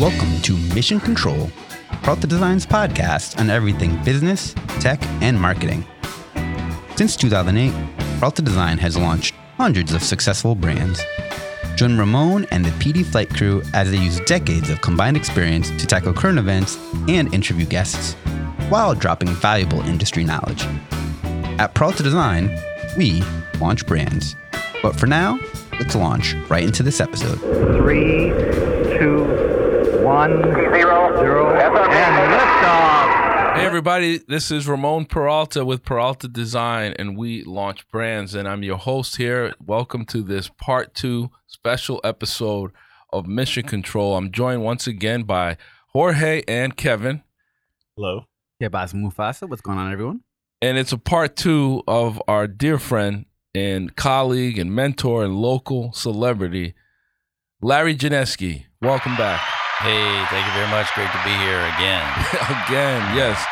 Welcome to Mission Control, Peralta Design's podcast on everything business, tech, and marketing. Since 2008, Peralta Design has launched hundreds of successful brands. Join Ramon and the PD Flight crew as they use decades of combined experience to tackle current events and interview guests, while dropping valuable industry knowledge. At Peralta Design, we launch brands. But for now, let's launch right into this episode. Three, one, zero, zero, and liftoff. Hey everybody, this is Ramon Peralta with Peralta Design, and we launch brands. And I'm your host here. Welcome to this part two special episode of Mission Control. I'm joined once again by Jorge and Kevin, Hello. Yeah, Bas Mufasa, what's going on, everyone? and it's a part two of our dear friend and colleague and mentor and local celebrity, Larry Janesky. Welcome back. Hey, thank you very much. Great to be here again. again yes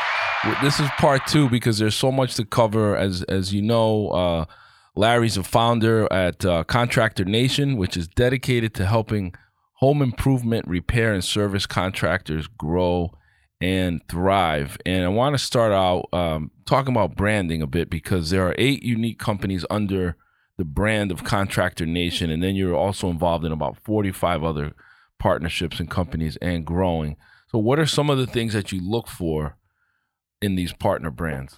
this is part two because there's so much to cover as as you know uh, larry's a founder at uh, contractor nation which is dedicated to helping home improvement repair and service contractors grow and thrive and i want to start out um, talking about branding a bit because there are eight unique companies under the brand of contractor nation and then you're also involved in about 45 other partnerships and companies and growing so, what are some of the things that you look for in these partner brands?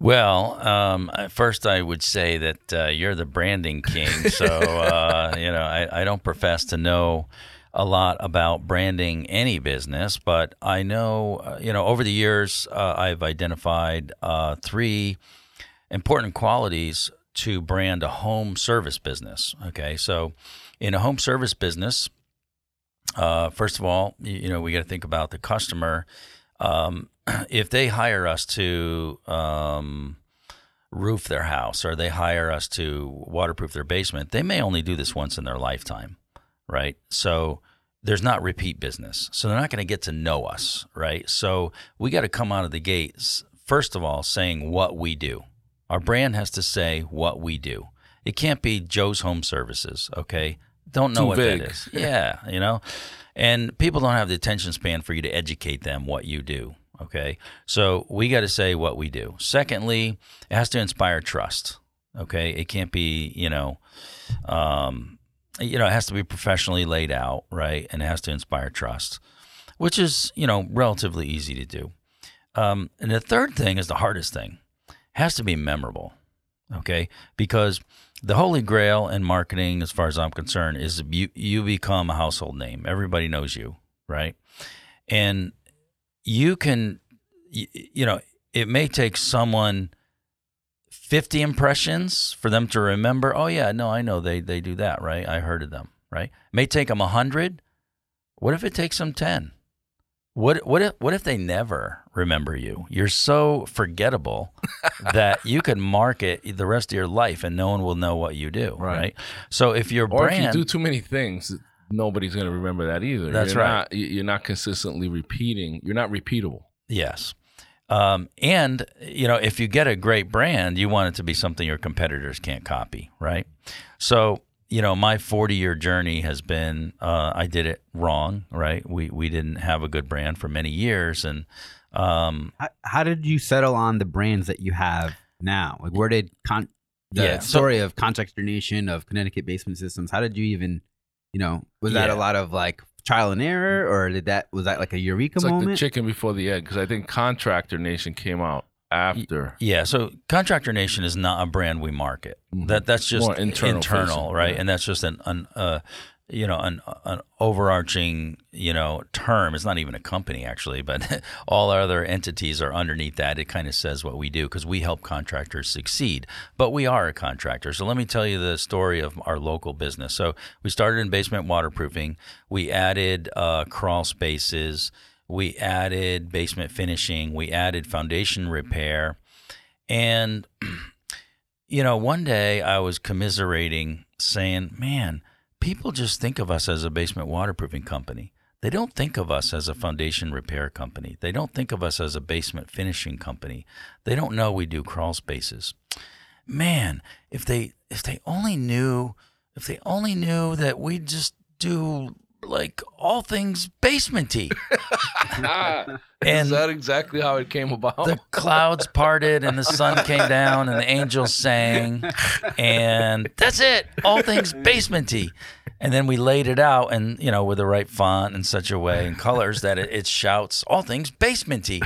Well, um, first I would say that uh, you're the branding king. So, uh, you know, I, I don't profess to know a lot about branding any business, but I know, uh, you know, over the years, uh, I've identified uh, three important qualities to brand a home service business. Okay. So, in a home service business, uh, first of all, you, you know, we got to think about the customer. Um, if they hire us to um, roof their house or they hire us to waterproof their basement, they may only do this once in their lifetime, right? So there's not repeat business. So they're not going to get to know us, right? So we got to come out of the gates, first of all, saying what we do. Our brand has to say what we do. It can't be Joe's Home Services, okay? Don't know Too what vague. that is. Yeah, you know? And people don't have the attention span for you to educate them what you do. Okay. So we got to say what we do. Secondly, it has to inspire trust. Okay. It can't be, you know, um, you know, it has to be professionally laid out, right? And it has to inspire trust, which is, you know, relatively easy to do. Um, and the third thing is the hardest thing. It has to be memorable. Okay. Because the holy grail in marketing, as far as I'm concerned, is you, you become a household name. Everybody knows you, right? And you can, you, you know, it may take someone 50 impressions for them to remember, oh, yeah, no, I know they, they do that, right? I heard of them, right? It may take them 100. What if it takes them 10? What what if what if they never remember you? You're so forgettable that you could market the rest of your life and no one will know what you do, Right. right? So if your Or brand if you do too many things, nobody's going to remember that either. That's you're right. Not, you- you're not consistently repeating. You're not repeatable. Yes. Um, and you know, if you get a great brand, you want it to be something your competitors can't copy, right? So, you know, my 40 year journey has been uh, I did it wrong, right? We we didn't have a good brand for many years, and um, How, how did you settle on the brands that you have now? Like, where did con- the Yeah, so- story of Contractor Nation of Connecticut Basement Systems? How did you even, you know, was that a lot of like trial and error, or did that was that like a eureka It's like moment? the chicken before the egg because I think Contractor Nation came out after. Yeah, so Contractor Nation is not a brand we market. Mhm. That that's just More internal facing, right? yeah. And that's just an, an uh, you know, an an overarching, you know, term. It's not even a company actually, but all our other entities are underneath that. It kind of says what we do because we help contractors succeed. But we are a contractor. So let me tell you the story of our local business. So we started in basement waterproofing. We added uh, crawl spaces. We added basement finishing. We added foundation repair. And, you know, one day I was commiserating saying, man, people just think of us as a basement waterproofing company. They don't think of us as a foundation repair company. They don't think of us as a basement finishing company. They don't know we do crawl spaces. Man, if they if they only knew if they only knew that we just do like all things basementy. And- is that exactly how it came about? the clouds parted and the sun came down and the angels sang and that's it all things basementy and then we laid it out and you know with the right font in such a way and colors that it, it shouts all things basementy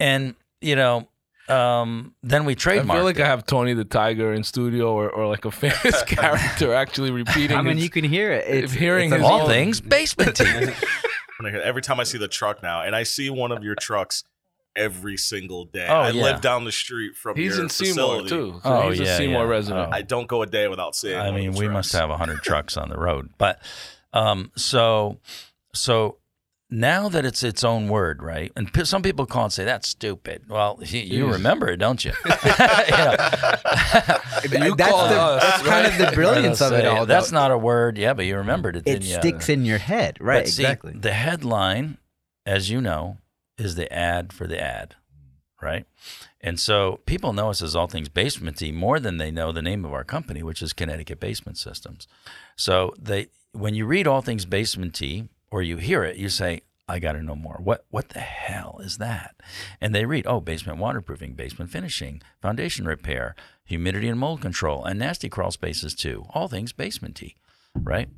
and you know um, then we I feel like it. I have Tony the Tiger in studio or, or like a famous character actually repeating. I mean, his- you can hear it. It's, if hearing it's a his all own- things basementy Every time I see the truck now, and I see one of your trucks every single day. Oh, I yeah. live down the street from he's your in Seymour too. So Oh, he's a yeah, Seymour yeah. resident. Oh. I don't go a day without seeing. I one of mean, the we must trucks. have 100 trucks on the road. But um, so, so now that it's its own word, right? And p- some people call it and say, that's stupid. Well, you, you remember it, don't you? Yeah. You that's call the, us, that's kind of the brilliance of it all. That's though. not a word. Yeah, but you remembered it, It didn't you? sticks in your head, right? But see, exactly. The headline, as you know, is the ad for the ad, right? And so people know us as all things basementy more than they know the name of our company, which is Connecticut Basement Systems. So they, when you read all things basementy or you hear it, you say, I got to know more. What what the hell is that? And they read, oh, basement waterproofing, basement finishing, foundation repair, humidity and mold control, and nasty crawl spaces too. All things basementy right?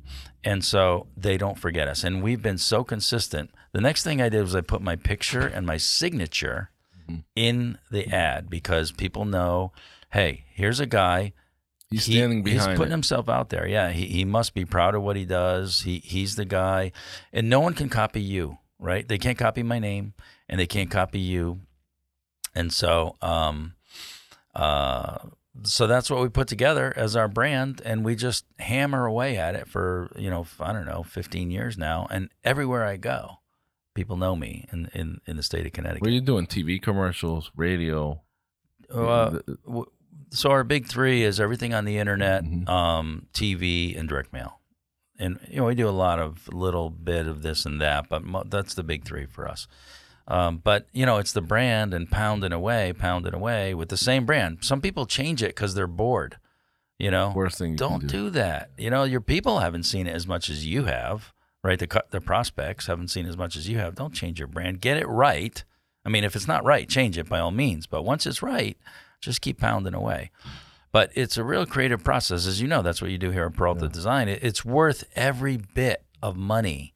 And so they don't forget us. And we've been so consistent. The next thing I did was I put my picture and my signature mm-hmm. in the ad because people know, hey, here's a guy. He's he- standing behind. He's putting it. himself out there. Yeah, he, he must be proud of what he does. He he's the guy, and no one can copy you, right? They can't copy my name, and they can't copy you. And so, um, uh, so that's what we put together as our brand, and we just hammer away at it for you know I don't know 15 years now, and everywhere I go, people know me in in, in the state of Connecticut. What are you doing? TV commercials, radio. Uh, so our big three is everything on the internet, Mhm. um, TV, and direct mail. And you know we do a lot of little bit of this and that, but mo- that's the big three for us. Um, but you know it's the brand and pounding away, pounding away with the same brand. Some people change it because they're bored. You know, Worst thing you don't do. do that. You know, your people haven't seen it as much as you have, right? The the prospects haven't seen as much as you have. Don't change your brand. Get it right. I mean, if it's not right, change it by all means. But once it's right, just keep pounding away. But it's a real creative process, as you know. That's what you do here at Peralta Design. It's worth every bit of money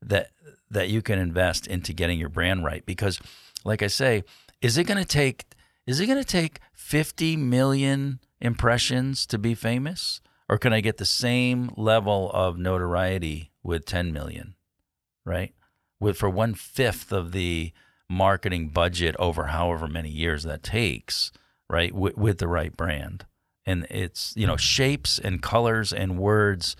that that you can invest into getting your brand right. Because, like I say, is it going to take is it going to take 50 million impressions to be famous, or can I get the same level of notoriety with 10 million? Right, with for one fifth of the marketing budget over however many years that takes. Right, with, with the right brand, and it's you know shapes and colors and words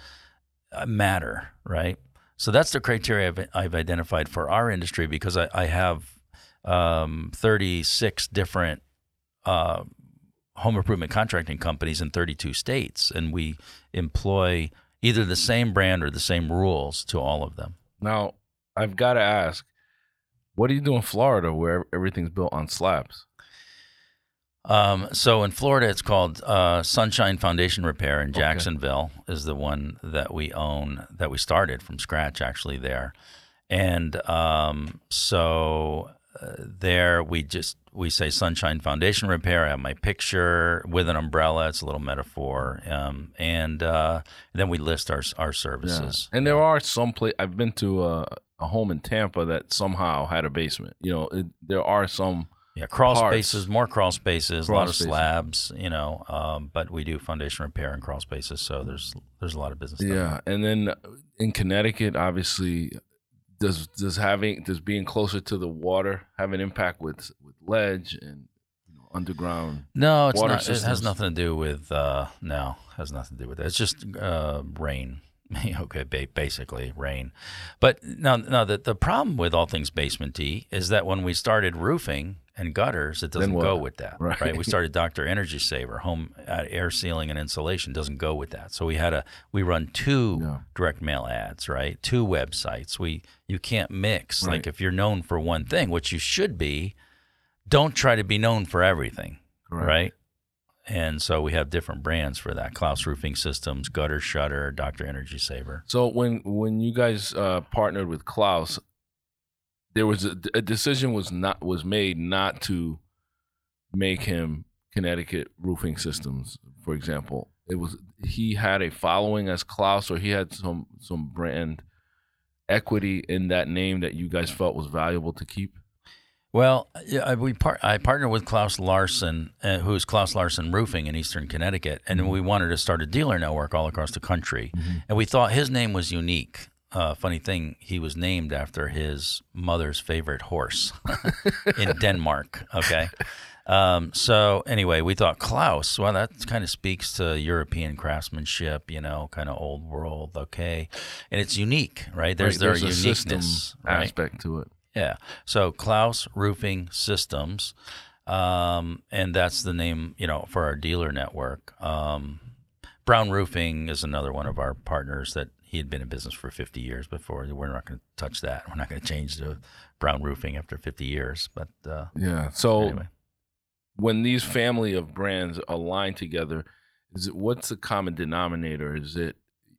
uh, matter, right? So that's the criteria I've, I've identified for our industry because I, I have um, 36 different uh, home improvement contracting companies in 32 states, and we employ either the same brand or the same rules to all of them. Now, I've got to ask, what do you do in Florida where everything's built on slabs? Um, so in Florida, it's called uh, Sunshine Foundation Repair in Jacksonville is the one that we own that we started from scratch actually there, and um, so uh, there we just we say Sunshine Foundation Repair. I have my picture with an umbrella. It's a little metaphor, um, and uh, then we list our our services. And there are some place I've been to a, a home in Tampa that somehow had a basement. You know, it, there are some. Yeah, crawl parts. spaces, more crawl spaces, a Crawl lot of slabs, you know. Um, but we do foundation repair and crawl spaces, so there's there's a lot of business. Yeah, and then in Connecticut, obviously, does does having does being closer to the water have an impact with with ledge and you know, underground? No, it's Water not. It has nothing to do with. Uh, no, has nothing to do with that. It's just uh, rain. okay, ba- basically rain. But now, now the the problem with all things basementy is that when we started roofing and gutters, it doesn't go with that. Right. We started Doctor Energy Saver, home uh, air sealing and insulation doesn't go with that. So we had a we run two Yeah. direct mail ads, right? Two websites. We you can't mix. Right. Like if you're known for one thing, which you should be, don't try to be known for everything Correct. right? and so we have different brands for that: Klaus Roofing Systems, Gutter Shutter, Doctor Energy Saver. So when when you guys uh, partnered with Klaus, there was a, a decision was not was made not to make him Connecticut Roofing Systems, for example. It was he had a following as Klaus, or he had some some brand equity in that name that you guys felt was valuable to keep. Well, yeah, we par- I partnered with Klaus Larsen, uh, who's Klaus Larsen Roofing in Eastern Connecticut, and we wanted to start a dealer network all across the country. And we thought his name was unique. Uh, funny thing, he was named after his mother's favorite horse in Denmark. Okay. Um, so anyway, we thought Klaus. Well, that kind of speaks to European craftsmanship, you know, kind of old world. Okay, and it's unique, right? There's Right, their a system uniqueness, right? aspect to it. Yeah. So Klaus Roofing Systems, um, and that's the name, you know, for our dealer network. Um, Brown Roofing is another one of our partners that he had been in business for 50 years before. We're not going to touch that. We're not going to change to Brown Roofing after 50 years. But uh, Yeah. So anyway, when these family of brands align together, is it what's the common denominator? Is it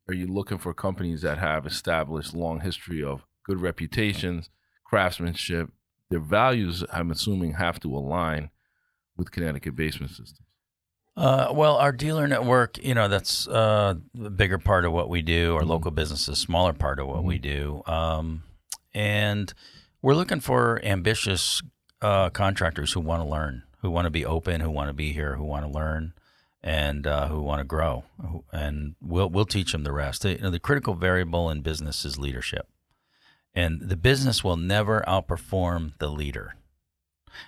are you looking for companies that have established long history of good reputations, craftsmanship? Their values, I'm assuming, have to align with Connecticut Basement Systems. Uh, well, our dealer network, you know, that's uh, a bigger part of what we do. Our local businesses, smaller part of what we do. Um, and we're looking for ambitious uh, contractors who want to learn, who want to be open, who want to be here, who want to learn, and uh, who want to grow. And we'll we'll teach them the rest. You know, the critical variable in business is leadership, and the business will never outperform the leader.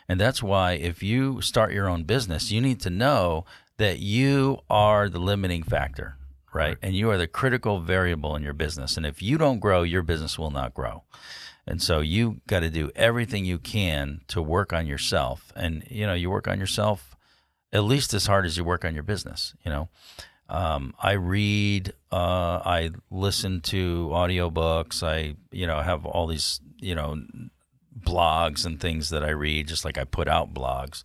And that's why if you start your own business, you need to know that you are the limiting factor, right? And you are the critical variable in your business. And if you don't grow, your business will not grow. And so you got to do everything you can to work on yourself. And you know, you work on yourself at least as hard as you work on your business, you know. Um, I read, uh, I listen to audiobooks, I, you know, have all these, you know, blogs and things that I read, just like I put out blogs.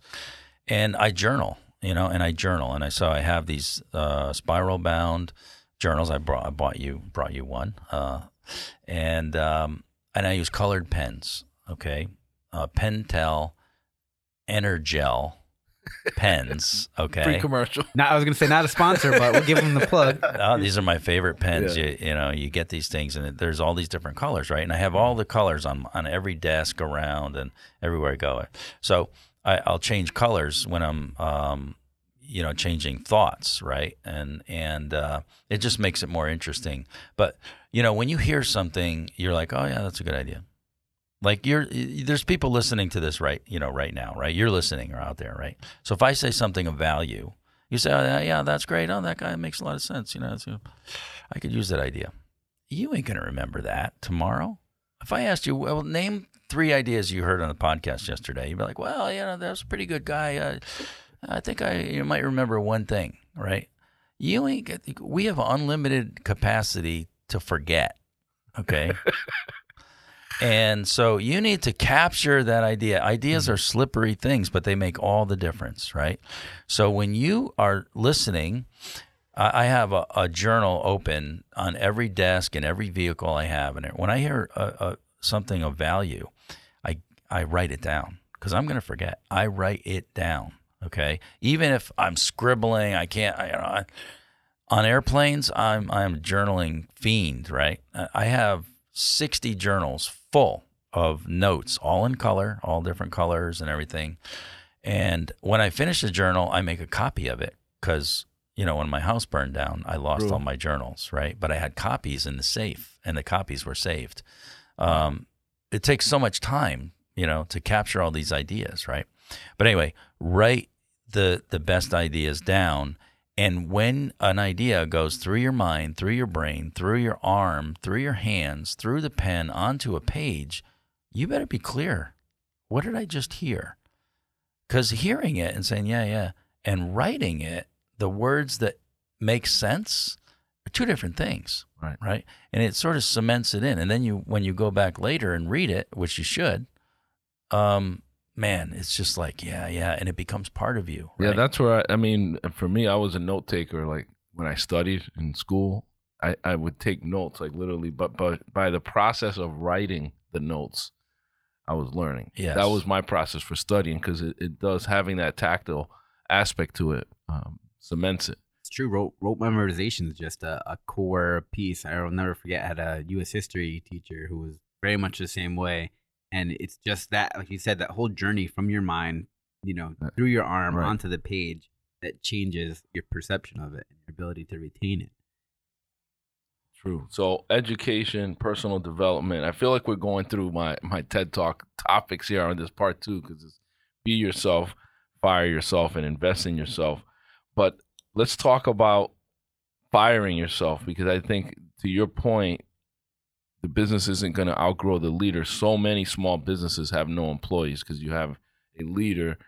And I journal, you know, and I journal. And I so I have these uh, spiral bound journals. I brought I bought you brought you one, uh, and um, and I use colored pens. Okay, uh, Pentel Energel pens. Okay, Free commercial. Not, I was going to say not a sponsor, but we'll give them the plug. oh, these are my favorite pens. Yeah. You, you know, you get these things, and there's all these different colors, right? And I have all the colors on on every desk around and everywhere I go. So I, I'll change colors when I'm, um, you know, changing thoughts, right? And and uh, it just makes it more interesting. But you know, when you hear something, you're like, oh yeah, that's a good idea. Like you're, there's people listening to this right, you know, right now, right? You're listening or out there, right? So if I say something of value, you say, oh, yeah, that's great. Oh, that guy makes a lot of sense. You know, I could use that idea. You ain't going to remember that tomorrow. If I asked you, well, name three ideas you heard on the podcast yesterday, you'd be like, well, you know, that was a pretty good guy. Uh, I think I you might remember one thing, right? You ain't we have unlimited capacity to forget. Okay. And so you need to capture that idea. Ideas mm-hmm. are slippery things, but they make all the difference, right? So when you are listening, I have a, a journal open on every desk and every vehicle I have, and when I hear a, a, something of value, I I write it down because I'm going to forget. I write it down. Okay, even if I'm scribbling, I can't. I, you know, I, on airplanes, I'm I'm journaling fiend, right? I have 60 journals full of notes, all in color, all different colors and everything. And when I finish a journal, I make a copy of it because you know when my house burned down, I lost all my journals, right? But I had copies in the safe, and the copies were saved. Um, it takes so much time, you know, to capture all these ideas, right? But anyway, write the the best ideas down and when an idea goes through your mind, through your brain, through your arm, through your hands, through the pen onto a page, you better be clear. What did I just hear? Cuz hearing it and saying yeah, yeah, and writing it, the words that make sense are two different things Right. right? And it sort of cements it in. And then you, when you go back later and read it, which you should, um, man, it's just like, yeah, yeah. And it becomes part of you. Yeah, that's where I, I mean, for me, I was a note taker. Like when I studied in school, I, I would take notes, like literally, but but by the process of writing the notes, I was learning. Yes. that was my process for studying because it, it does having that tactile aspect to it um, cements it. It's true. Rote, rote memorization is just a, a core piece. I'll never forget. I had a U.S. history teacher who was very much the same way, and it's just that, like you said, that whole journey from your mind, you know, through your arm Right. onto the page, that changes your perception of it and your ability to retain it. True. So education, personal development. I feel like we're going through my my TED Talk topics here on this part two because it's be yourself, fire yourself, and invest in yourself. But let's talk about firing yourself because I think to your point, the business isn't going to outgrow the leader. So many small businesses have no employees because you have a leader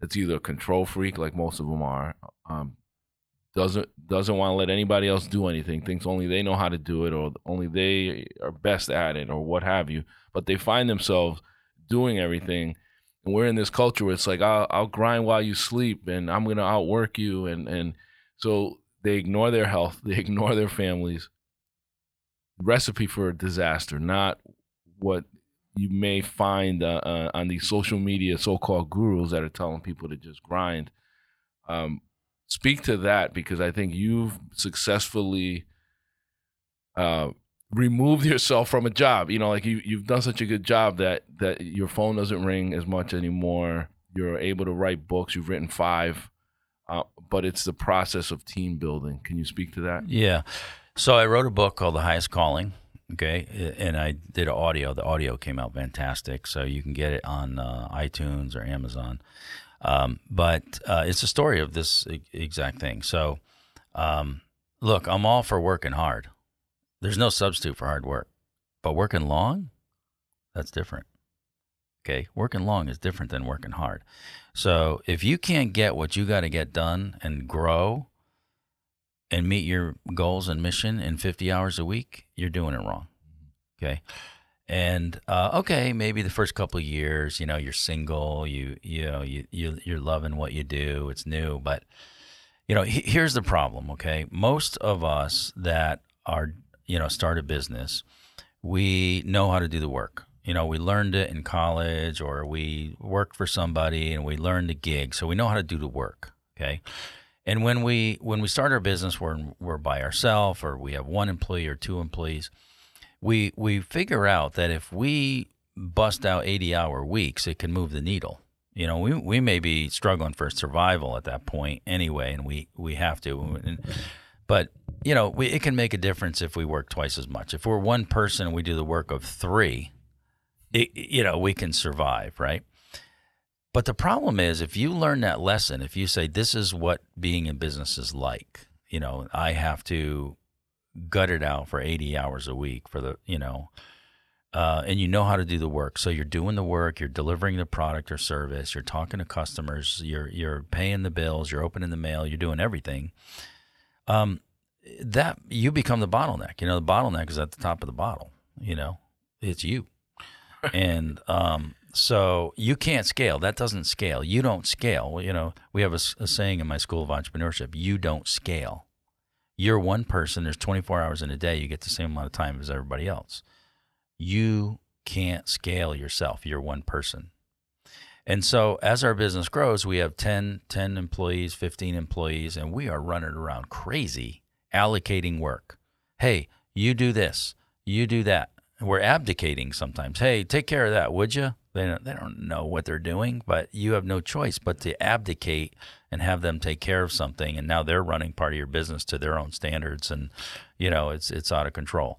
that's either a control freak, like most of them are, um, doesn't doesn't want to let anybody else do anything thinks only they know how to do it or only they are best at it or what have you but they find themselves doing everything and we're in this culture where it's like I'll, I'll grind while you sleep and i'm going to outwork you and and so they ignore their health they ignore their families recipe for a disaster not what you may find uh, uh, on these social media so-called gurus that are telling people to just grind um, speak to that because I think you've successfully uh, removed yourself from a job. You know, like you you've done such a good job that that your phone doesn't ring as much anymore. You're able to write books. You've written five, uh, but it's the process of team building. Can you speak to that? Yeah. So I wrote a book called The Highest Calling. Okay, and I did audio. The audio came out fantastic, so you can get it on uh, iTunes or Amazon. Um, but uh, it's a story of this exact thing. So, um, look, I'm all for working hard. There's no substitute for hard work, but working long, that's different. Okay, working long is different than working hard. So if you can't get what you got to get done and grow, and meet your goals and mission in 50 hours a week, you're doing it wrong. Okay. And uh, okay, maybe the first couple years, you know, you're single, you you know, you, you you're loving what you do, it's new, but you know, he- here's the problem. Okay, most of us that are you know start a business, we know how to do the work. You know, we learned it in college, or we worked for somebody, and we learned the gig, so we know how to do the work. Okay, and when we when we start our business, we're we're by ourselves, or we have one employee or two employees. We we figure out that if we bust out eighty hour weeks, it can move the needle. You know, we we may be struggling for survival at that point anyway, and we we have to. And, but you know, we, it can make a difference if we work twice as much. If we're one person and we do the work of three, it, you know, we can survive, right? But the problem is, if you learn that lesson, if you say, this is what being in business is like, you know, I have to gut it out for 80 hours a week for the, you know, uh, and you know how to do the work. So you're doing the work, you're delivering the product or service, you're talking to customers, you're, you're paying the bills, you're opening the mail, you're doing everything. Um, that you become the bottleneck. You know, the bottleneck is at the top of the bottle, you know, it's you. and um, so you can't scale. That doesn't scale. You don't scale. You know, we have a saying in my school of entrepreneurship: you don't scale. You're one person. There's 24 hours in a day. You get the same amount of time as everybody else. You can't scale yourself. You're one person. And so as our business grows, we have 10, 10 employees, 15 employees, and we are running around crazy allocating work. Hey, you do this, you do that. We're abdicating sometimes. Hey, take care of that, would you? They don't, they don't know what they're doing, but you have no choice but to abdicate and have them take care of something. And now they're running part of your business to their own standards, and you know it's it's out of control.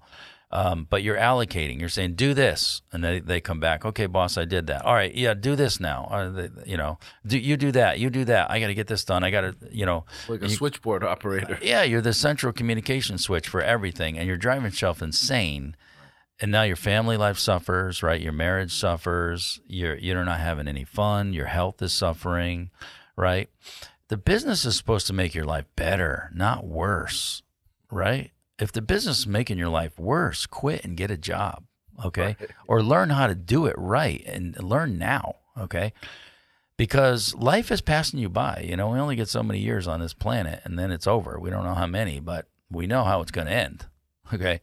Um, but you're allocating. You're saying, do this, and they, they come back. Okay, boss, I did that. All right, yeah, do this now. Uh, they, you know, do you do that? You do that. I got to get this done. I got to, you know, Like a you- switchboard operator. yeah, you're the central communication switch for everything, and you're driving yourself insane. And now your family life suffers, right? Your marriage suffers. You're you're not having any fun. Your health is suffering, right? The business is supposed to make your life better, not worse, right? If the business is making your life worse, quit and get a job, okay? Or learn how to do it right and learn now. Okay. Because life is passing you by. You know, we only get so many years on this planet and then it's over. We don't know how many, but we know how it's going to end. Okay.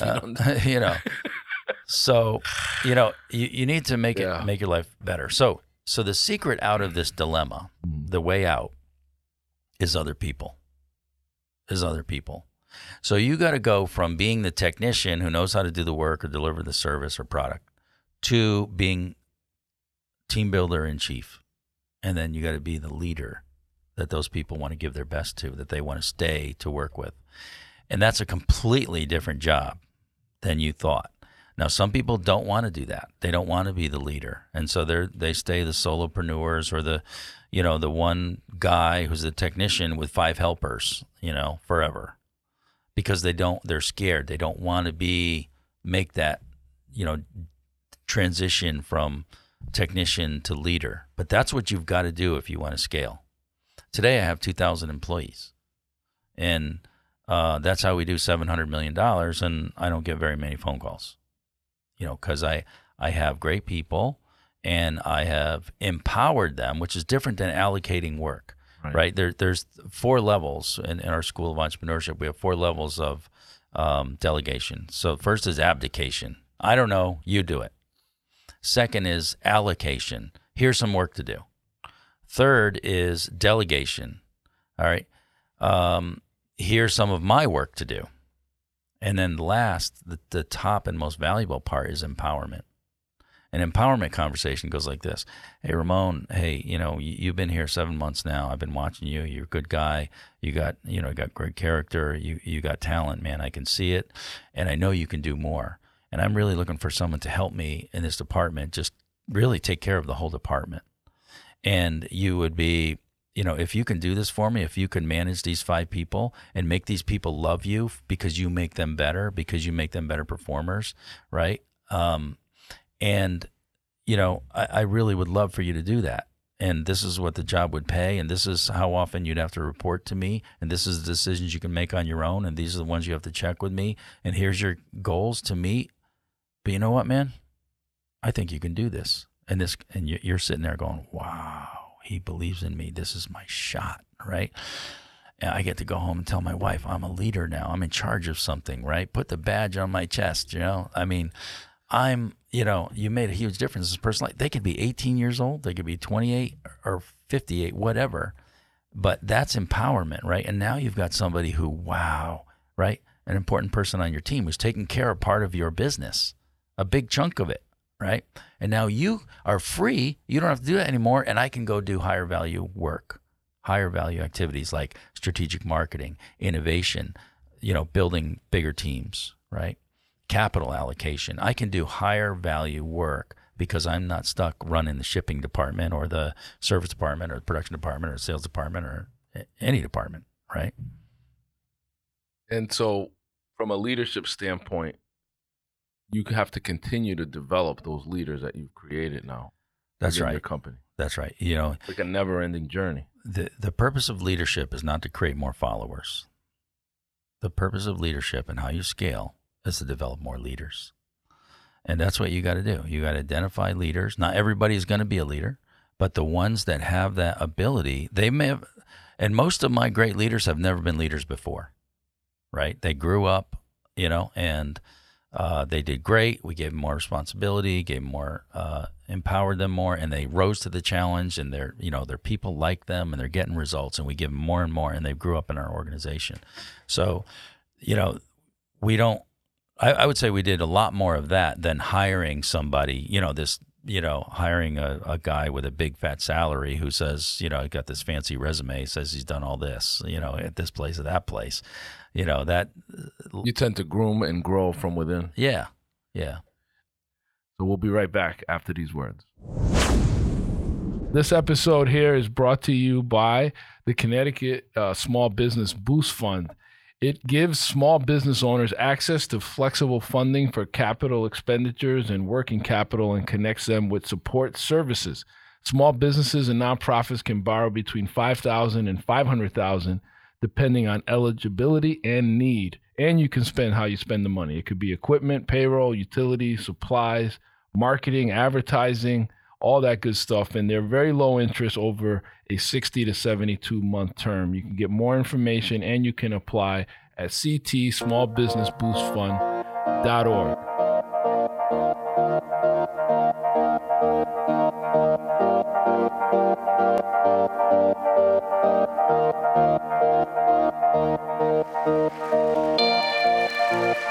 Uh, you know, so, you know, you, you need to make Yeah. it, make your life better. So, so the secret out of this dilemma, the way out is other people, is other people. So you got to go from being the technician who knows how to do the work or deliver the service or product to being team builder in chief. And then you got to be the leader that those people want to give their best to, that they want to stay to work with. And that's a completely different job than you thought. Now, some people don't want to do that. They don't want to be the leader, and so they they stay the solopreneurs or the, you know, the one guy who's the technician with five helpers, you know, forever, because they don't. They're scared. They don't want to be make that, you know, transition from technician to leader. But that's what you've got to do if you want to scale. Today, I have two thousand employees, and uh, that's how we do seven hundred million dollars, and I don't get very many phone calls you know, because I I have great people and I have empowered them, which is different than allocating work, right? There, there's four levels in, in our school of entrepreneurship. We have four levels of um, delegation. So first is abdication. I don't know, you do it. Second is allocation. Here's some work to do. Third is delegation. All right. Um, here's some of my work to do. And then last, the, the top and most valuable part is empowerment. An empowerment conversation goes like this Hey, Ramon, hey, you know, you, you've been here seven months now. I've been watching you. You're a good guy. You got, you know, you got great character. You, you got talent, man. I can see it. And I know you can do more. And I'm really looking for someone to help me in this department, just really take care of the whole department. And you would be you know, if you can do this for me, if you can manage these five people and make these people love you because you make them better, because you make them better performers, right? Um, and, you know, I, I really would love for you to do that. And this is what the job would pay. And this is how often you'd have to report to me. And this is the decisions you can make on your own. And these are the ones you have to check with me. And here's your goals to meet. But you know what, man? I think you can do this. And this, and you- you're sitting there going, wow he believes in me. This is my shot, right? And I get to go home and tell my wife, I'm a leader now. I'm in charge of something, right? Put the badge on my chest, you know? I mean, I'm, you know, you made a huge difference as a person. They could be 18 years old, they could be 28 or 58, whatever. But that's empowerment, right? And now you've got somebody who, wow, right? An important person on your team who's taking care of part of your business, a big chunk of it, right? And now you are free. You don't have to do that anymore. And I can go do higher value work, higher value activities like strategic marketing, innovation, you know, building bigger teams, right? Capital allocation. I can do higher value work because I'm not stuck running the shipping department or the service department or the production department or sales department or any department, right? And so, from a leadership standpoint, you have to continue to develop those leaders that you've created now. That's right. Your company. That's right. You know, It's like a never-ending journey. the the purpose of leadership is not to create more followers. The purpose of leadership and how you scale is to develop more leaders. And that's what you got to do. You got to identify leaders. Not everybody is going to be a leader, but the ones that have that ability, they may have and most of my great leaders have never been leaders before. Right? They grew up, you know, and uh, they did great. We gave them more responsibility, gave them more, uh, empowered them more, and they rose to the challenge. And they're, you know, their people like them, and they're getting results. And we give them more and more, and they grew up in our organization. So, you know, we don't. I, I would say we did a lot more of that than hiring somebody. You know, this, you know, hiring a, a guy with a big fat salary who says, you know, I got this fancy resume, says he's done all this, you know, at this place or that place. You know that. You tend to groom and grow from within. Yeah, yeah. So we'll be right back after these words. This episode here is brought to you by the Connecticut uh, Small Business Boost Fund. It gives small business owners access to flexible funding for capital expenditures and working capital and connects them with support services. Small businesses and nonprofits can borrow between 5000 and 500,000 depending on eligibility and need. And you can spend how you spend the money. It could be equipment, payroll, utilities, supplies, marketing, advertising, all that good stuff. And they're very low interest over a 60 to 72 month term. You can get more information and you can apply at ctsmallbusinessboostfund.org.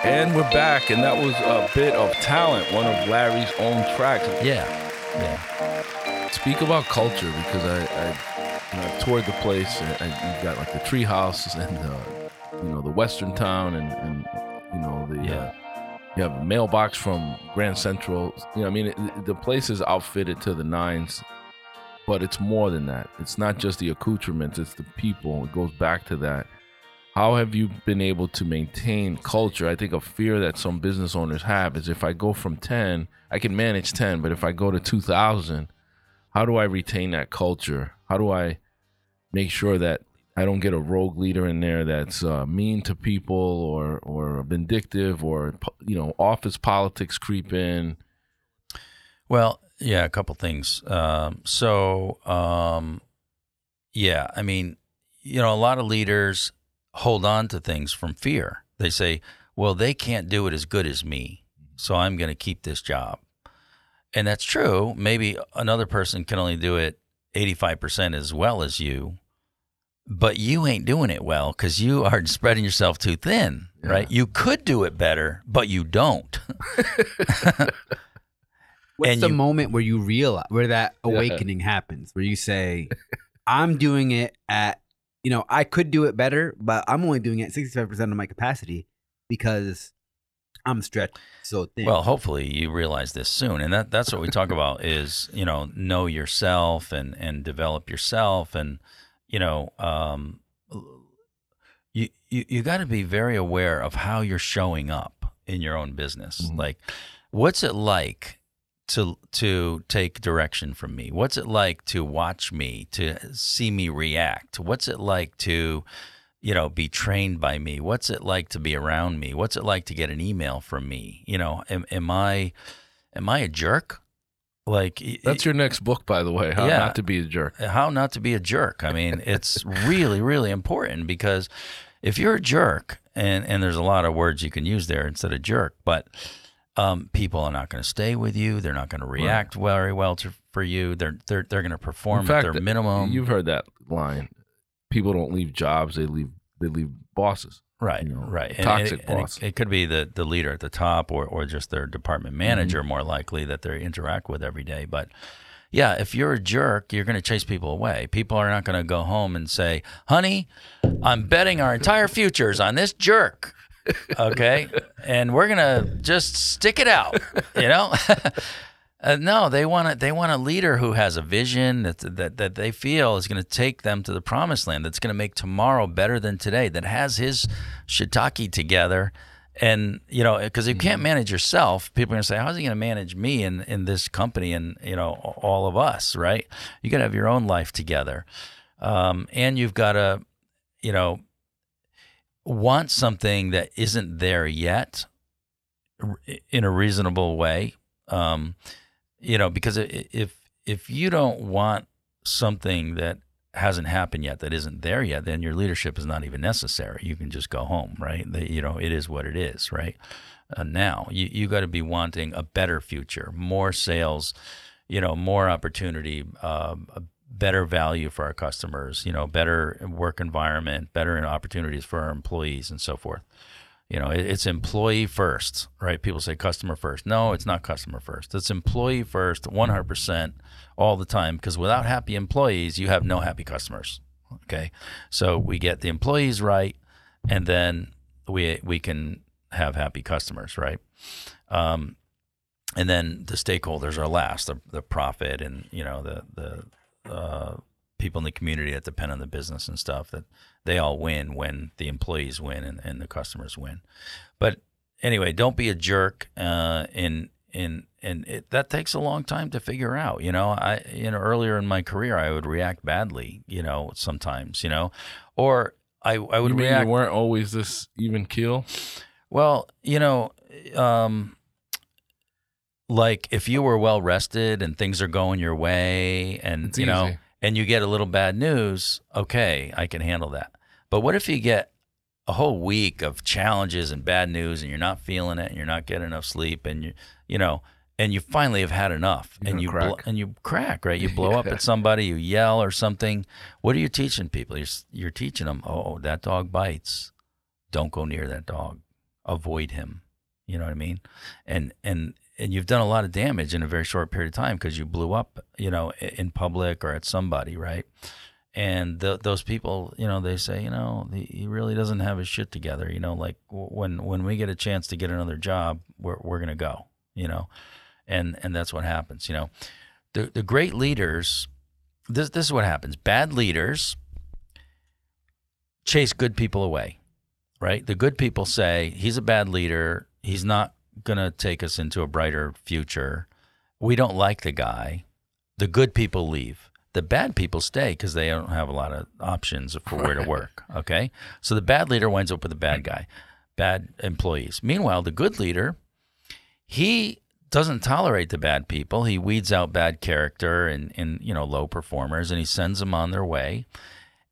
And we're back, and that was a bit of talent, one of Larry's own tracks. Yeah. Yeah. Speak about culture because I, I, you know, I've toured the place. And I, you've got like the tree house and uh, you know the Western Town, and, and you know the Yeah. uh, you have a mailbox from Grand Central. You know, I mean, it, the place is outfitted to the nines, but it's more than that. It's not just the accoutrements; it's the people. It goes back to that. How have you been able to maintain culture? I think a fear that some business owners have is if I go from 10, I can manage 10, but if I go to 2000, how do I retain that culture? How do I make sure that I don't get a rogue leader in there that's uh, mean to people or or vindictive or you know office politics creep in? Well, yeah, a couple things. Um, so, um, yeah, I mean, you know, a lot of leaders hold on to things from fear. They say, well, they can't do it as good as me, so I'm going to keep this job. And that's true. Maybe another person can only do it 85% as well as you, but you ain't doing it well because you are spreading yourself too thin, right? You could do it better, but you don't. What's And the you- moment where you realize where that awakening happens, where you say, "I'm doing it at, you know, I could do it better, but I'm only doing it at 65 percent of my capacity because I'm stretched so thin." Well, hopefully you realize this soon, and that that's what we talk about is you know know yourself and and develop yourself, and you know um, you you, you got to be very aware of how you're showing up in your own business. Like, what's it like? To, to take direction from me? What's it like to watch me, to see me react? What's it like to, you know, be trained by me? What's it like to be around me? What's it like to get an email from me? You know, am, am I, am I a jerk? Like That's your next book, by the way. How Yeah. not to be a jerk. Uh, how not to be a jerk. I mean, it's really, really important because if you're a jerk, and and there's a lot of words you can use there instead of jerk, but um, people are not going to stay with you. They're not going to react very well to, for you. They're they're they're going to perform fact, at their minimum. You've heard that line. People don't leave jobs; they leave they leave bosses. Right, you know, right. toxic it, and boss. it, it could be the, the leader at the top or, or just their department manager, Mm-hmm. more likely, that they interact with every day. But yeah, if you're a jerk, you're going to chase people away. People are not going to go home and say, honey, I'm betting our entire futures on this jerk. Okay. and we're going to just stick it out, you know? Uh, no, they want a, they want a leader who has a vision that that, that they feel is going to take them to the promised land. That's going to make tomorrow better than today. That has his shiitake together, and you know, because you can't manage yourself, people are going to say, "How's he going to manage me in in this company and you know all of us?" Right? You got to have your own life together, um, and you've got to, you know, want something that isn't there yet in a reasonable way. Um, you know, because if if you don't want something that hasn't happened yet, that isn't there yet, then your leadership is not even necessary. You can just go home, right? The, you know, it is what it is, right? Uh, now you you got to be wanting a better future, more sales, you know, more opportunity, a better value for our customers, you know, better work environment, better opportunities for our employees, and so forth. You know, it, it's employee first, right? People say customer first. No, it's not customer first. It's employee first, 100% all the time. Because without happy employees, you have no happy customers. Okay, so we get the employees right, and then we we can have happy customers, right? Um, and then the stakeholders are last, the, the profit and you know the the uh, people in the community that depend on the business and stuff that they all win when the employees win and, and the customers win. But anyway, don't be a jerk. Uh, in in and it, that takes a long time to figure out. You know, I you know earlier in my career I would react badly. You know, sometimes you know, or I I would You react you weren't always this even keel? well, you know, um, like if you were well rested and things are going your way and It's you know easy. and you get a little bad news, okay, I can handle that. But what if you get a whole week of challenges and bad news and you're not feeling it and you're not getting enough sleep and you you know and you finally have had enough You're and you and you crack right? You blow up at somebody you yell or something. What are you teaching people? You're, you're teaching them oh that dog bites. Don't go near that dog. Avoid him. You know what i mean? And and and you've done a lot of damage in a very short period of time because you blew up you know in public or at somebody right? And th- those people you know they say you know he, really doesn't have his shit together you know like when when we get a chance to get another job we're, we're gonna go you know? And and that's what happens you know? The the great leaders this this is what happens. Bad leaders chase good people away right? The good people say he's a bad leader. He's not gonna take us into a brighter future we don't like the guy the good people leave the bad people stay because they don't have a lot of options for where to work okay so the bad leader winds up with the bad guy bad employees meanwhile the good leader he doesn't tolerate the bad people. He weeds out bad character and, and you know low performers, and he sends them on their way.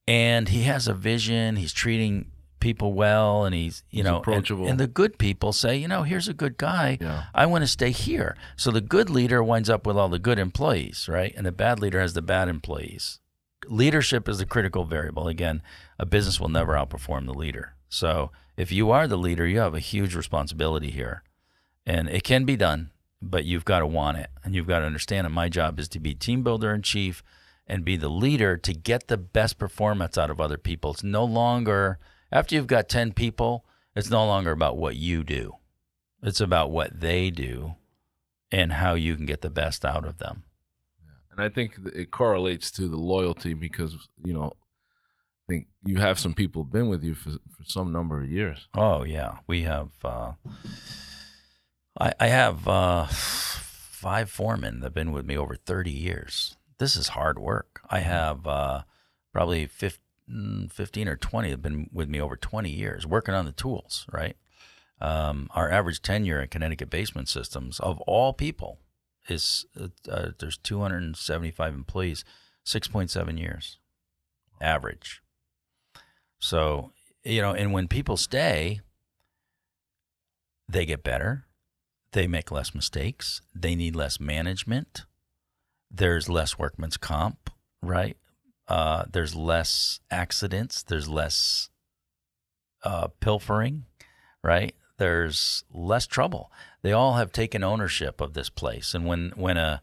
And he has a vision. He's treating people well, and he's you He's know and- approachable. And, the good people say, you know, here's a good guy. Yeah. I want to stay here. So the good leader winds up with all the good employees, right? And the bad leader has the bad employees. Leadership is the critical variable. Again, a business will never outperform the leader. So if you are the leader, you have a huge responsibility here and it can be done but you've got to want it and you've got to understand that my job is to be team builder in chief and be the leader to get the best performance out of other people it's no longer after you've got 10 people it's no longer about what you do it's about what they do and how you can get the best out of them And I think it correlates to the loyalty because, you know, I think you have some people been with you for, for some number of years. Oh yeah, we have. Uh, I, I have uh, five foremen that've been with me over thirty years. This is hard work. I have uh, probably 15, 15 or twenty have been with me over twenty years, working on the tools. Right. Um, our average tenure at Connecticut Basement Systems of all people is uh, uh, there's 275 employees, 6.7 years average. So, you know, and when people stay, they get better. They make less mistakes. They need less management. There's less workman's comp, right? Uh, there's less accidents. There's less uh, pilfering, right? There's less trouble. They all have taken ownership of this place. And when when a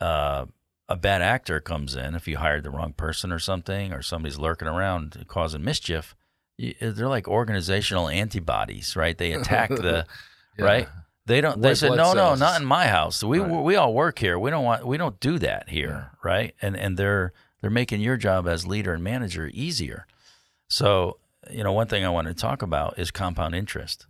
uh, a bad actor comes in, if you hired the wrong person or something, or somebody's lurking around causing mischief, y- they're like organizational antibodies, right? They attack the Yeah. right. They don't. They said, no, no, not in my house. We Right. we all work here. We don't want. We don't do that here, right? And and they're they're making your job as leader and manager easier. So you know, one thing I want to talk about is compound interest,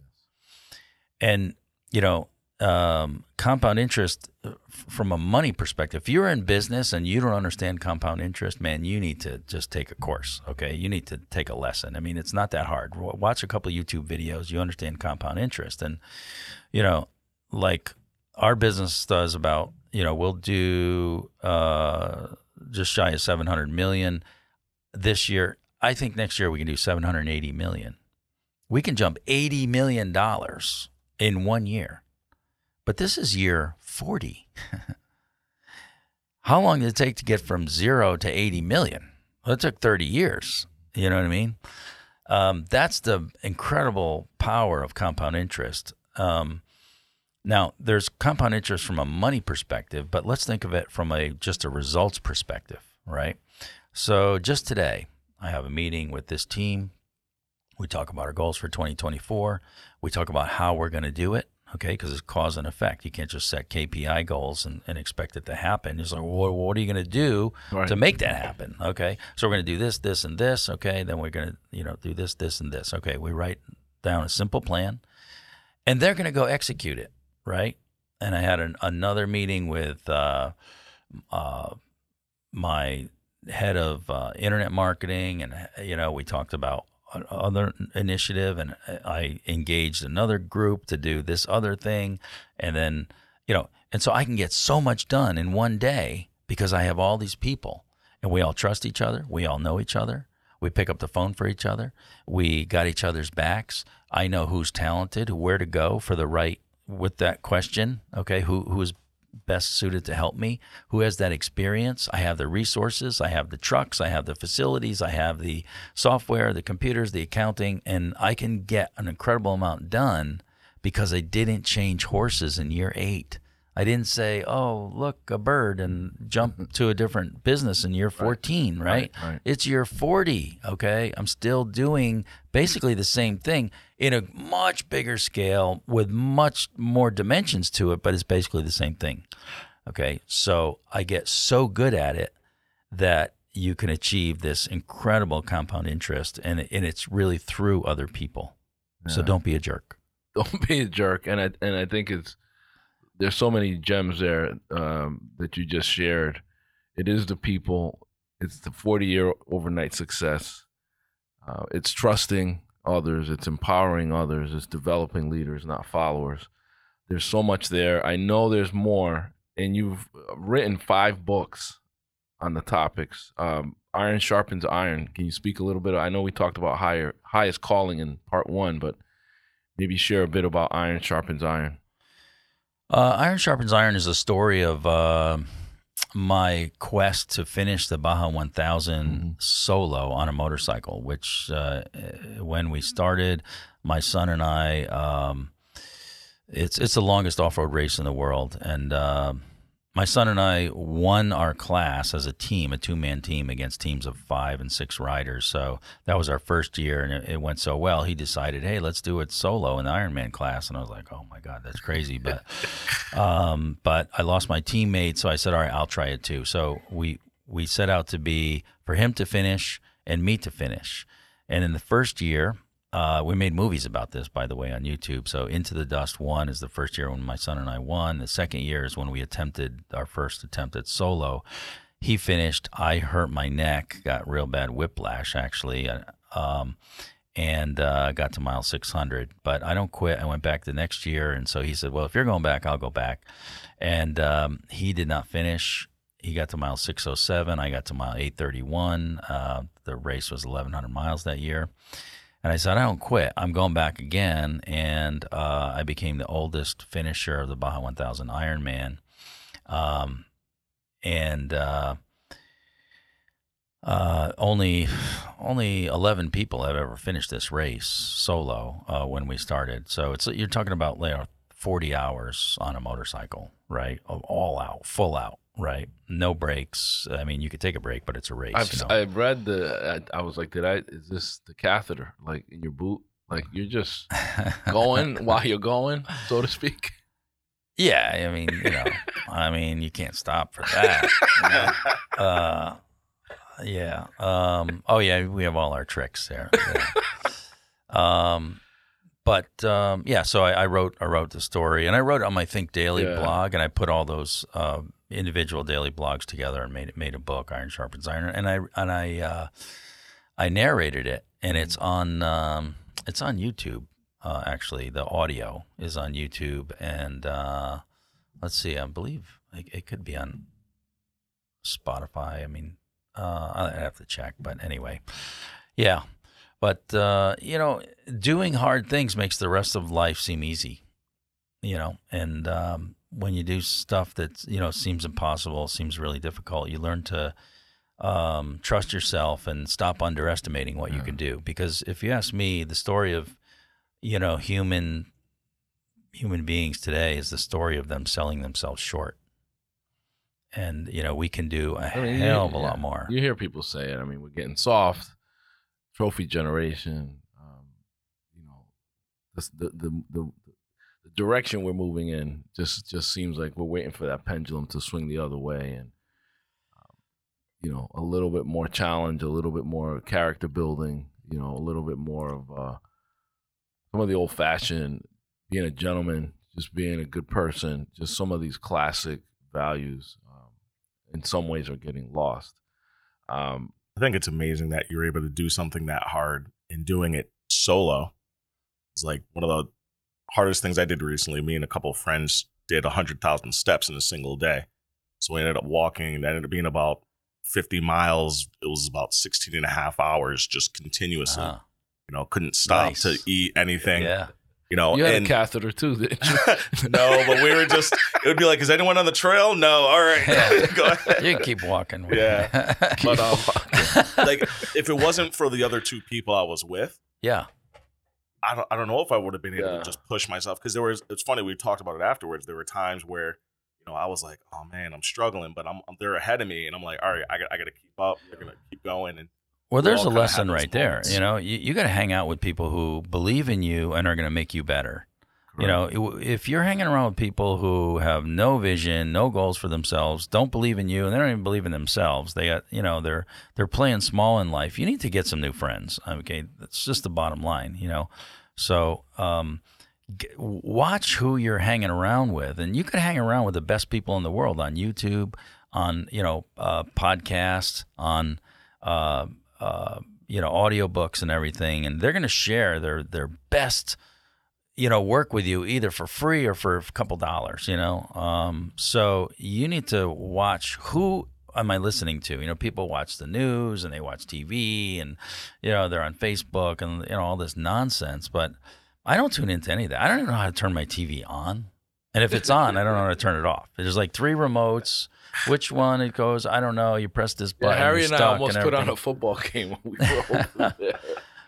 and you know, um, compound interest uh, from a money perspective. If you're in business and you don't understand compound interest, man, you need to just take a course. Okay, you need to take a lesson. I mean, it's not that hard. Watch a couple YouTube videos. You understand compound interest, and you know, like our business does about you know we'll do uh, just shy of 700 million this year. I think next year we can do 780 million. We can jump 80 million dollars in one year. But this is year 40. How long did it take to get from zero to 80 million? Well, it took 30 years. You know what I mean? Um, that's the incredible power of compound interest. Um, now, there's compound interest from a money perspective, but let's think of it from a just a results perspective, right? So, just today, I have a meeting with this team. We talk about our goals for 2024. We talk about how we're going to do it, okay? Because it's cause and effect. You can't just set KPI goals and, and expect it to happen. It's like, well, what are you going to do Right. to make that happen? Okay, so we're going to do this, this, and this. Okay, then we're going to, you know, do this, this, and this. Okay, we write down a simple plan, and they're going to go execute it, right? And I had an, another meeting with uh, uh, my head of uh, internet marketing, and you know, we talked about other initiative, and I engaged another group to do this other thing, and then you know, and so I can get so much done in one day because I have all these people and we all trust each other. We all know each other. We pick up the phone for each other. We got each other's backs. I know who's talented, where to go for the right with that question. Okay, who who is best suited to help me? Who has that experience? I have the resources. I have the trucks. I have the facilities. I have the software, the computers, the accounting, and I can get an incredible amount done because I didn't change horses in year eight. I didn't say, "Oh, look, a bird," and jump to a different business in year 14, right? Right, right. It's year 40, okay? I'm still doing basically the same thing in a much bigger scale with much more dimensions to it, but it's basically the same thing. Okay? So, I get so good at it that you can achieve this incredible compound interest and and it's really through other people. So don't be a jerk. don't be a jerk. And I and I think it's there's so many gems there um, that you just shared. It is the people. It's the 40 year overnight success. Uh, it's trusting others. It's empowering others. It's developing leaders, not followers. There's so much there. I know there's more, and you've written five books on the topics. Um, iron sharpens iron. Can you speak a little bit? I know we talked about higher highest calling in part one, but maybe share a bit about iron sharpens iron. Uh, iron Sharpens Iron is a story of uh, my quest to finish the Baja 1000 solo on a motorcycle, which uh, when we started, my son and I, um, it's it's the longest off road race in the world, and uh, my son and I won our class as a team, a two man team against teams of five and six riders. So that was our first year, and it, it went so well. He decided, hey, let's do it solo in the Ironman class, and I was like, oh my god, that's crazy, but um, but I lost my teammate, so I said, all right, I'll try it too. So we we set out to be for him to finish and me to finish, and in the first year. Uh, we made movies about this, by the way, on YouTube. So, Into the Dust one is the first year when my son and I won. The second year is when we attempted our first attempt at solo. He finished. I hurt my neck, got real bad whiplash actually, uh, um, and uh, got to mile 600. But I don't quit. I went back the next year, and so he said, "Well, if you're going back, I'll go back." And um, he did not finish. He got to mile 607. I got to mile 831. Uh, the race was 1,100 miles that year. And I said, I don't quit. I'm going back again. And uh, I became the oldest finisher of the Baja 1000 Ironman. Um, and uh, uh, only only 11 people have ever finished this race solo uh, when we started. So it's you're talking about you know, 40 hours on a motorcycle, right? All out, full out, right? No breaks. I mean, you could take a break, but it's a race. I've you know? I've read the. I, I was like, did I? Is this the catheter like in your boot? Like you're just going while you're going, so to speak. Yeah, I mean, you know, I mean, you can't stop for that. you know. Uh, yeah. Um, oh yeah, we have all our tricks there. Yeah. um, but um, yeah, so I, I wrote I wrote the story, and I wrote it on my Think Daily Yeah. blog, and I put all those uh, individual daily blogs together and made it made a book, Iron Sharpens Iron, and I and I uh, I narrated it, and it's on um, it's on YouTube. Uh, actually, the audio is on YouTube, and uh, let's see, I believe it, it could be on Spotify. I mean, uh, I have to check, but anyway, yeah. But uh, you know, doing hard things makes the rest of life seem easy. You know, and um, when you do stuff that you know seems impossible, seems really difficult, you learn to um, trust yourself and stop underestimating what you can do. Because if you ask me, the story of you know human human beings today is the story of them selling themselves short. And you know we can do a I mean, hell of a yeah. lot more. You hear people say it. I mean, we're getting soft. Trophy generation. Um, you know, the, the the the direction we're moving in just just seems like we're waiting for that pendulum to swing the other way, and um, you know, a little bit more challenge, a little bit more character building. You know, a little bit more of uh, some of the old fashioned being a gentleman, just being a good person. Just some of these classic values. Um, in some ways, are getting lost. Um, I think it's amazing that you're able to do something that hard and doing it solo. It's like one of the hardest things I did recently. Me and a couple of friends did 100,000 steps in a single day. So we ended up walking. It ended up being about 50 miles. It was about 16 and a half hours just continuously. Uh-huh. You know, couldn't stop Nice. to eat anything. Yeah. You know, You had and a catheter too, didn't you? no, but we were just, it would be like, is anyone on the trail? No. All right. Go ahead. You can keep walking. Yeah. But um, like, if it wasn't for the other two people I was with, yeah. I don't, I don't know if I would have been able Yeah. to just push myself because there was it's funny we talked about it afterwards there were times where you know I was like oh man I'm struggling but I'm, they're ahead of me and I'm like all right I got I got to keep up they're gonna keep going and Well, there's a lesson have those right there. You know, you, you got to hang out with people who believe in you and are going to make you better. You know, if you're hanging around with people who have no vision, no goals for themselves, don't believe in you, and they don't even believe in themselves, they got, you know, they're they're playing small in life. You need to get some new friends. Okay, that's just the bottom line. You know, so um, g- watch who you're hanging around with, and you could hang around with the best people in the world on YouTube, on you know, uh, podcasts, on uh, uh, you know, audiobooks and everything, and they're going to share their their best you know, work with you either for free or for a couple dollars, you know. Um, so you need to watch who am I listening to? You know, people watch the news and they watch TV and, you know, they're on Facebook and, you know, all this nonsense. But I don't tune into any of that. I don't even know how to turn my TV on. And if it's on, I don't know how to turn it off. There's like three remotes. Which one it goes, I don't know. You press this Yeah, button. Harry you're and I almost put on a football game when we were over there.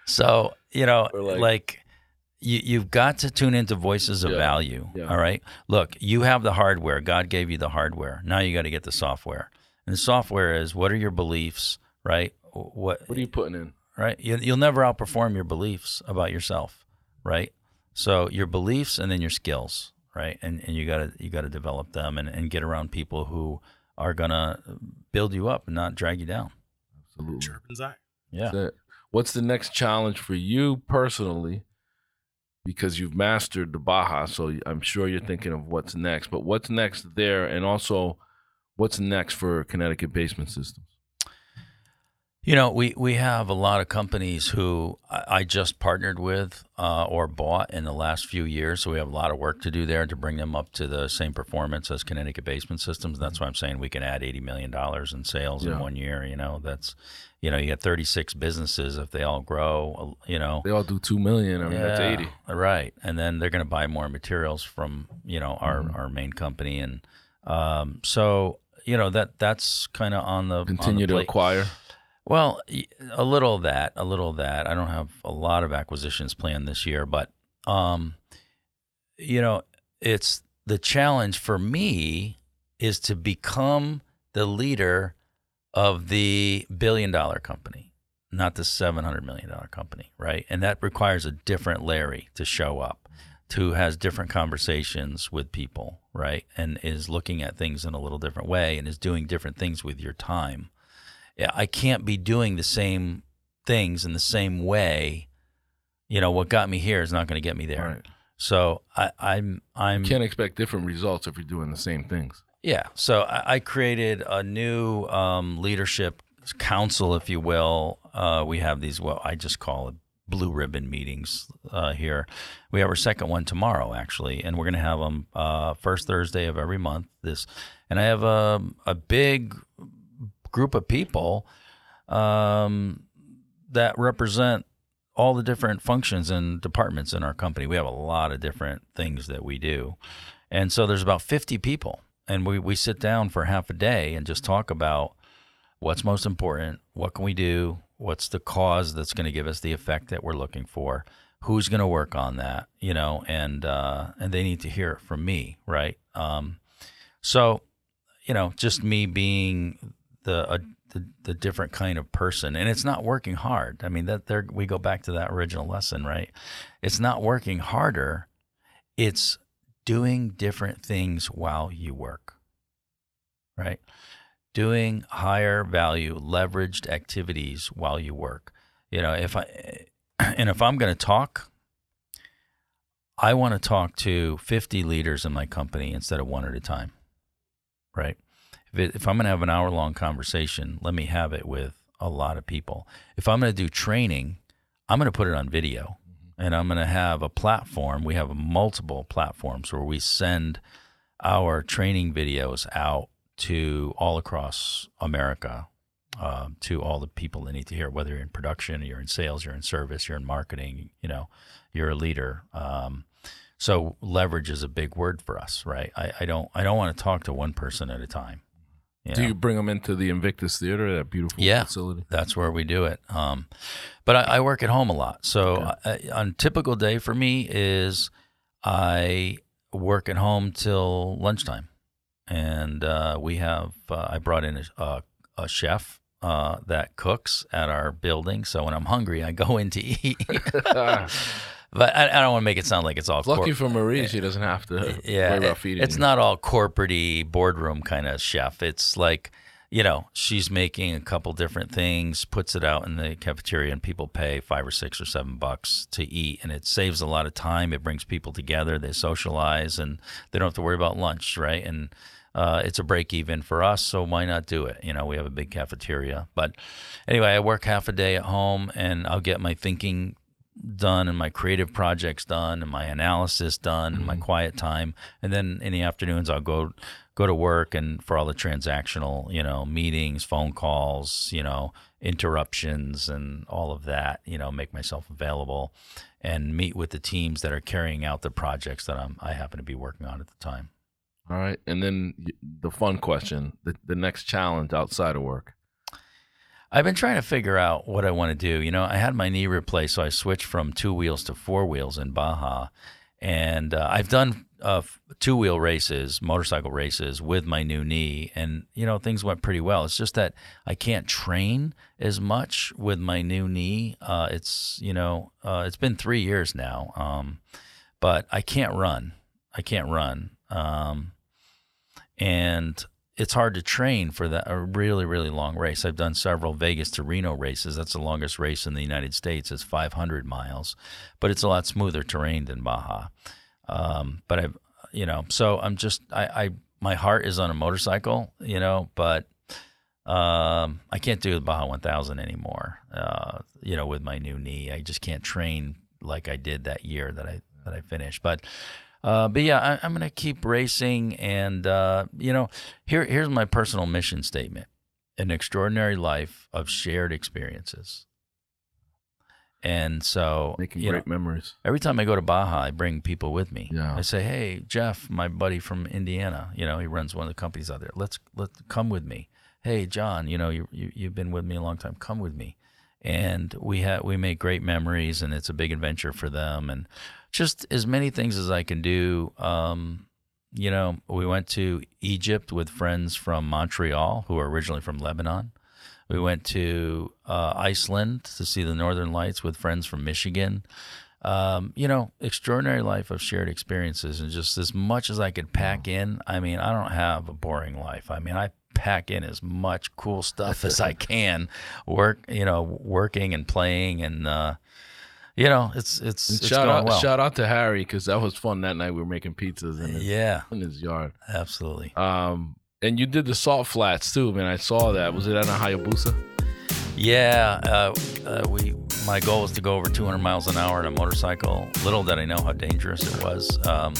So you know, like, like- you, you've got to tune into voices of Yeah, value. yeah. All right. Look, you have the hardware. God gave you the hardware. Now you got to get the software. And the software is what are your beliefs, right? What What are you putting in? right? You, you'll never outperform your beliefs about yourself, right? So your beliefs and then your skills, right? And and you gotta you gotta develop them and, and get around people who are gonna build you up and not drag you down. Absolutely. chirping Zach. Yeah. That's it. What's the next challenge for you personally? Because you've mastered the Baja, so I'm sure you're mm-hmm. thinking of what's next. But what's next there, and also what's next for Connecticut Basement Systems? You know, we, we have a lot of companies who I, I just partnered with uh, or bought in the last few years. So we have a lot of work to do there to bring them up to the same performance as Connecticut Basement Systems. That's why I'm saying we can add $80 million in sales in one year. You know, that's, you know, you got 36 businesses. If they all grow, uh, you know, They all do two million. I mean, that's eighty. Right. And then they're going to buy more materials from, you know, our, Mm-hmm. our main company. And um, so, you know, that that's kind of on the on the Continue to acquire. Well, a little of that, a little of that. I don't have a lot of acquisitions planned this year, but um, you know, it's the challenge for me is to become the leader of the billion dollar company, not the seven hundred million dollar company, right? And that requires a different Larry to show up, who has different conversations with people, right? And is looking at things in a little different way and is doing different things with your time. Yeah, I can't be doing the same things in the same way. You know, what got me here is not going to get me there. Right. So I, I'm I'm You can't expect different results if you're doing the same things. yeah. So I, I created a new um, leadership council, if you will. Uh, we have these, what I just call it blue ribbon meetings uh, here. We have our second one tomorrow, actually, and we're going to have them uh, first Thursday of every month. This, and I have a a big group of people um, that represent all the different functions and departments in our company. We have a lot of different things that we do. And so there's about 50 people. And we, we sit down for half a day and just talk about what's most important, what can we do, what's the cause that's going to give us the effect that we're looking for, who's going to work on that, you know, and uh, and they need to hear it from me, right? Um, so, you know, just me being the, a, the the different kind of person, and it's not working hard. I mean, that there we go back to that original lesson, right? It's not working harder. It's doing different things while you work, right? Doing higher value, leveraged activities while you work. You know, if I and if I'm going to talk, I want to talk to 50 leaders in my company instead of one at a time, right? If, it, if I'm going to have an hour long conversation, let me have it with a lot of people. If I'm going to do training, I'm going to put it on video and I'm going to have a platform. We have multiple platforms where we send our training videos out to all across America, um, to all the people that need to hear, it, whether you're in production, you're in sales, you're in service, you're in marketing, you know, you're a leader. Um, so leverage is a big word for us, right? I, I don't I don't want to talk to one person at a time. You Do know? you bring them into the Invictus Theater, that beautiful Yeah. facility? That's where we do it. Um, but I, I work at home a lot. So I, on typical day for me is I work at home till lunchtime, and uh, we have uh, I brought in a, a, a chef uh, that cooks at our building. So when I'm hungry, I go in to eat. but I, I don't want to make it sound like it's all Lucky corp- for Marie, she doesn't have to yeah, worry about feeding it's you. not all corporatey boardroom kind of chef. It's like, you know, she's making a couple different things, puts it out in the cafeteria, and people pay five or six or seven bucks to eat, and it saves a lot of time. It brings people together, they socialize, and they don't have to worry about lunch, right? And uh, it's a break even for us, so why not do it? You know, we have a big cafeteria. But anyway, I work half a day at home, and I'll get my thinking done and my creative projects done and my analysis done and my mm-hmm. quiet time and then in the afternoons I'll go go to work and for all the transactional you know meetings phone calls you know interruptions and all of that you know make myself available and meet with the teams that are carrying out the projects that I'm I happen to be working on at the time All right. And then the fun question, the, the next challenge outside of work. I've been trying to figure out what I want to do. You know, I had my knee replaced, so I switched from two wheels to four wheels in Baja, and uh, I've done uh, two wheel races, motorcycle races with my new knee, and you know things went pretty well. It's just that I can't train as much with my new knee. Uh, it's you know uh, it's been three years now, um, but I can't run. I can't run. Um, and it's hard to train for that a really really long race. I've done several Vegas to Reno races. That's the longest race in the United States. It's 500 miles, but it's a lot smoother terrain than Baja. Um, but I've you know so I'm just I, I my heart is on a motorcycle, you know, but um, I can't do the Baja 1000 anymore. Uh, you know, with my new knee, I just can't train like I did that year that I that I finished. But uh, but yeah, I, I'm going to keep racing, and uh, you know, here here's my personal mission statement: an extraordinary life of shared experiences. And so, Making great know, memories. every time I go to Baja, I bring people with me. Yeah. I say, "Hey, Jeff, my buddy from Indiana, you know, he runs one of the companies out there. Let's let come with me. Hey, John, you know, you, you you've been with me a long time. Come with me." And we have we make great memories, and it's a big adventure for them, and just as many things as I can do. Um, you know, we went to Egypt with friends from Montreal who are originally from Lebanon. We went to uh, Iceland to see the Northern Lights with friends from Michigan. Um, you know, extraordinary life of shared experiences, and just as much as I could pack in. I mean, I don't have a boring life. I mean, I pack in as much cool stuff as I can. Work, you know, working and playing, and uh, you know, it's it's, it's shout going out, well. shout out to Harry because that was fun that night. We were making pizzas in his, yeah, in his yard. absolutely. Um, and you did the salt flats too, man. I saw that. Was it at a Hayabusa? Yeah, uh, uh, we. My goal was to go over 200 miles an hour on a motorcycle. Little did I know how dangerous it was. Um,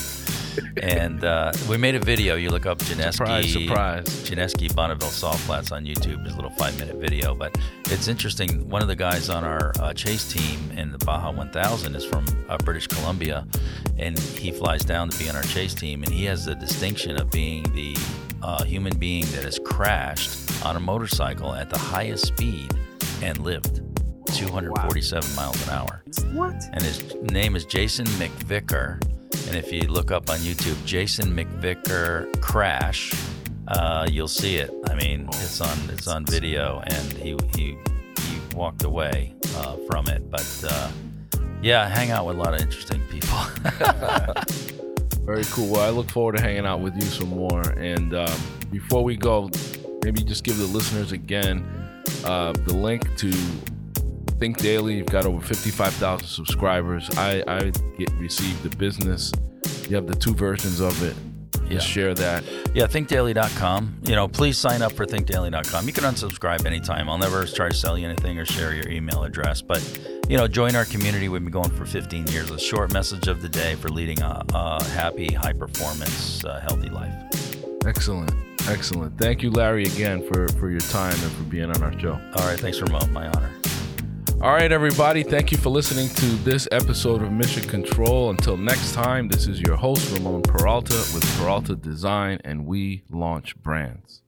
and uh, we made a video. You look up Janesky, Surprise, surprise. Janesky Bonneville Salt Flats on YouTube. There's a little five minute video, but it's interesting. One of the guys on our uh, chase team in the Baja 1000 is from uh, British Columbia, and he flies down to be on our chase team, and he has the distinction of being the uh, human being that has crashed on a motorcycle at the highest speed and lived 247 miles an hour. What? And his name is Jason McVicar. And if you look up on YouTube, Jason McVicar crash, uh, you'll see it. I mean, it's on it's on video, and he he he walked away uh, from it. But uh, yeah, I hang out with a lot of interesting people. Very cool. Well, I look forward to hanging out with you some more. And um, before we go, maybe just give the listeners again uh, the link to Think Daily. You've got over 55,000 subscribers. I, I get received the business. You have the two versions of it. Just Yeah. share that. Yeah, thinkdaily.com. You know, please sign up for thinkdaily.com. You can unsubscribe anytime. I'll never try to sell you anything or share your email address, but you know, join our community. We've been going for 15 years. A short message of the day for leading a, a happy, high performance, uh, healthy life. Excellent. Excellent. Thank you, Larry, again for, for your time and for being on our show. All right. Thanks, Ramon. My honor. All right, everybody. Thank you for listening to this episode of Mission Control. Until next time, this is your host, Ramon Peralta with Peralta Design, and we launch brands.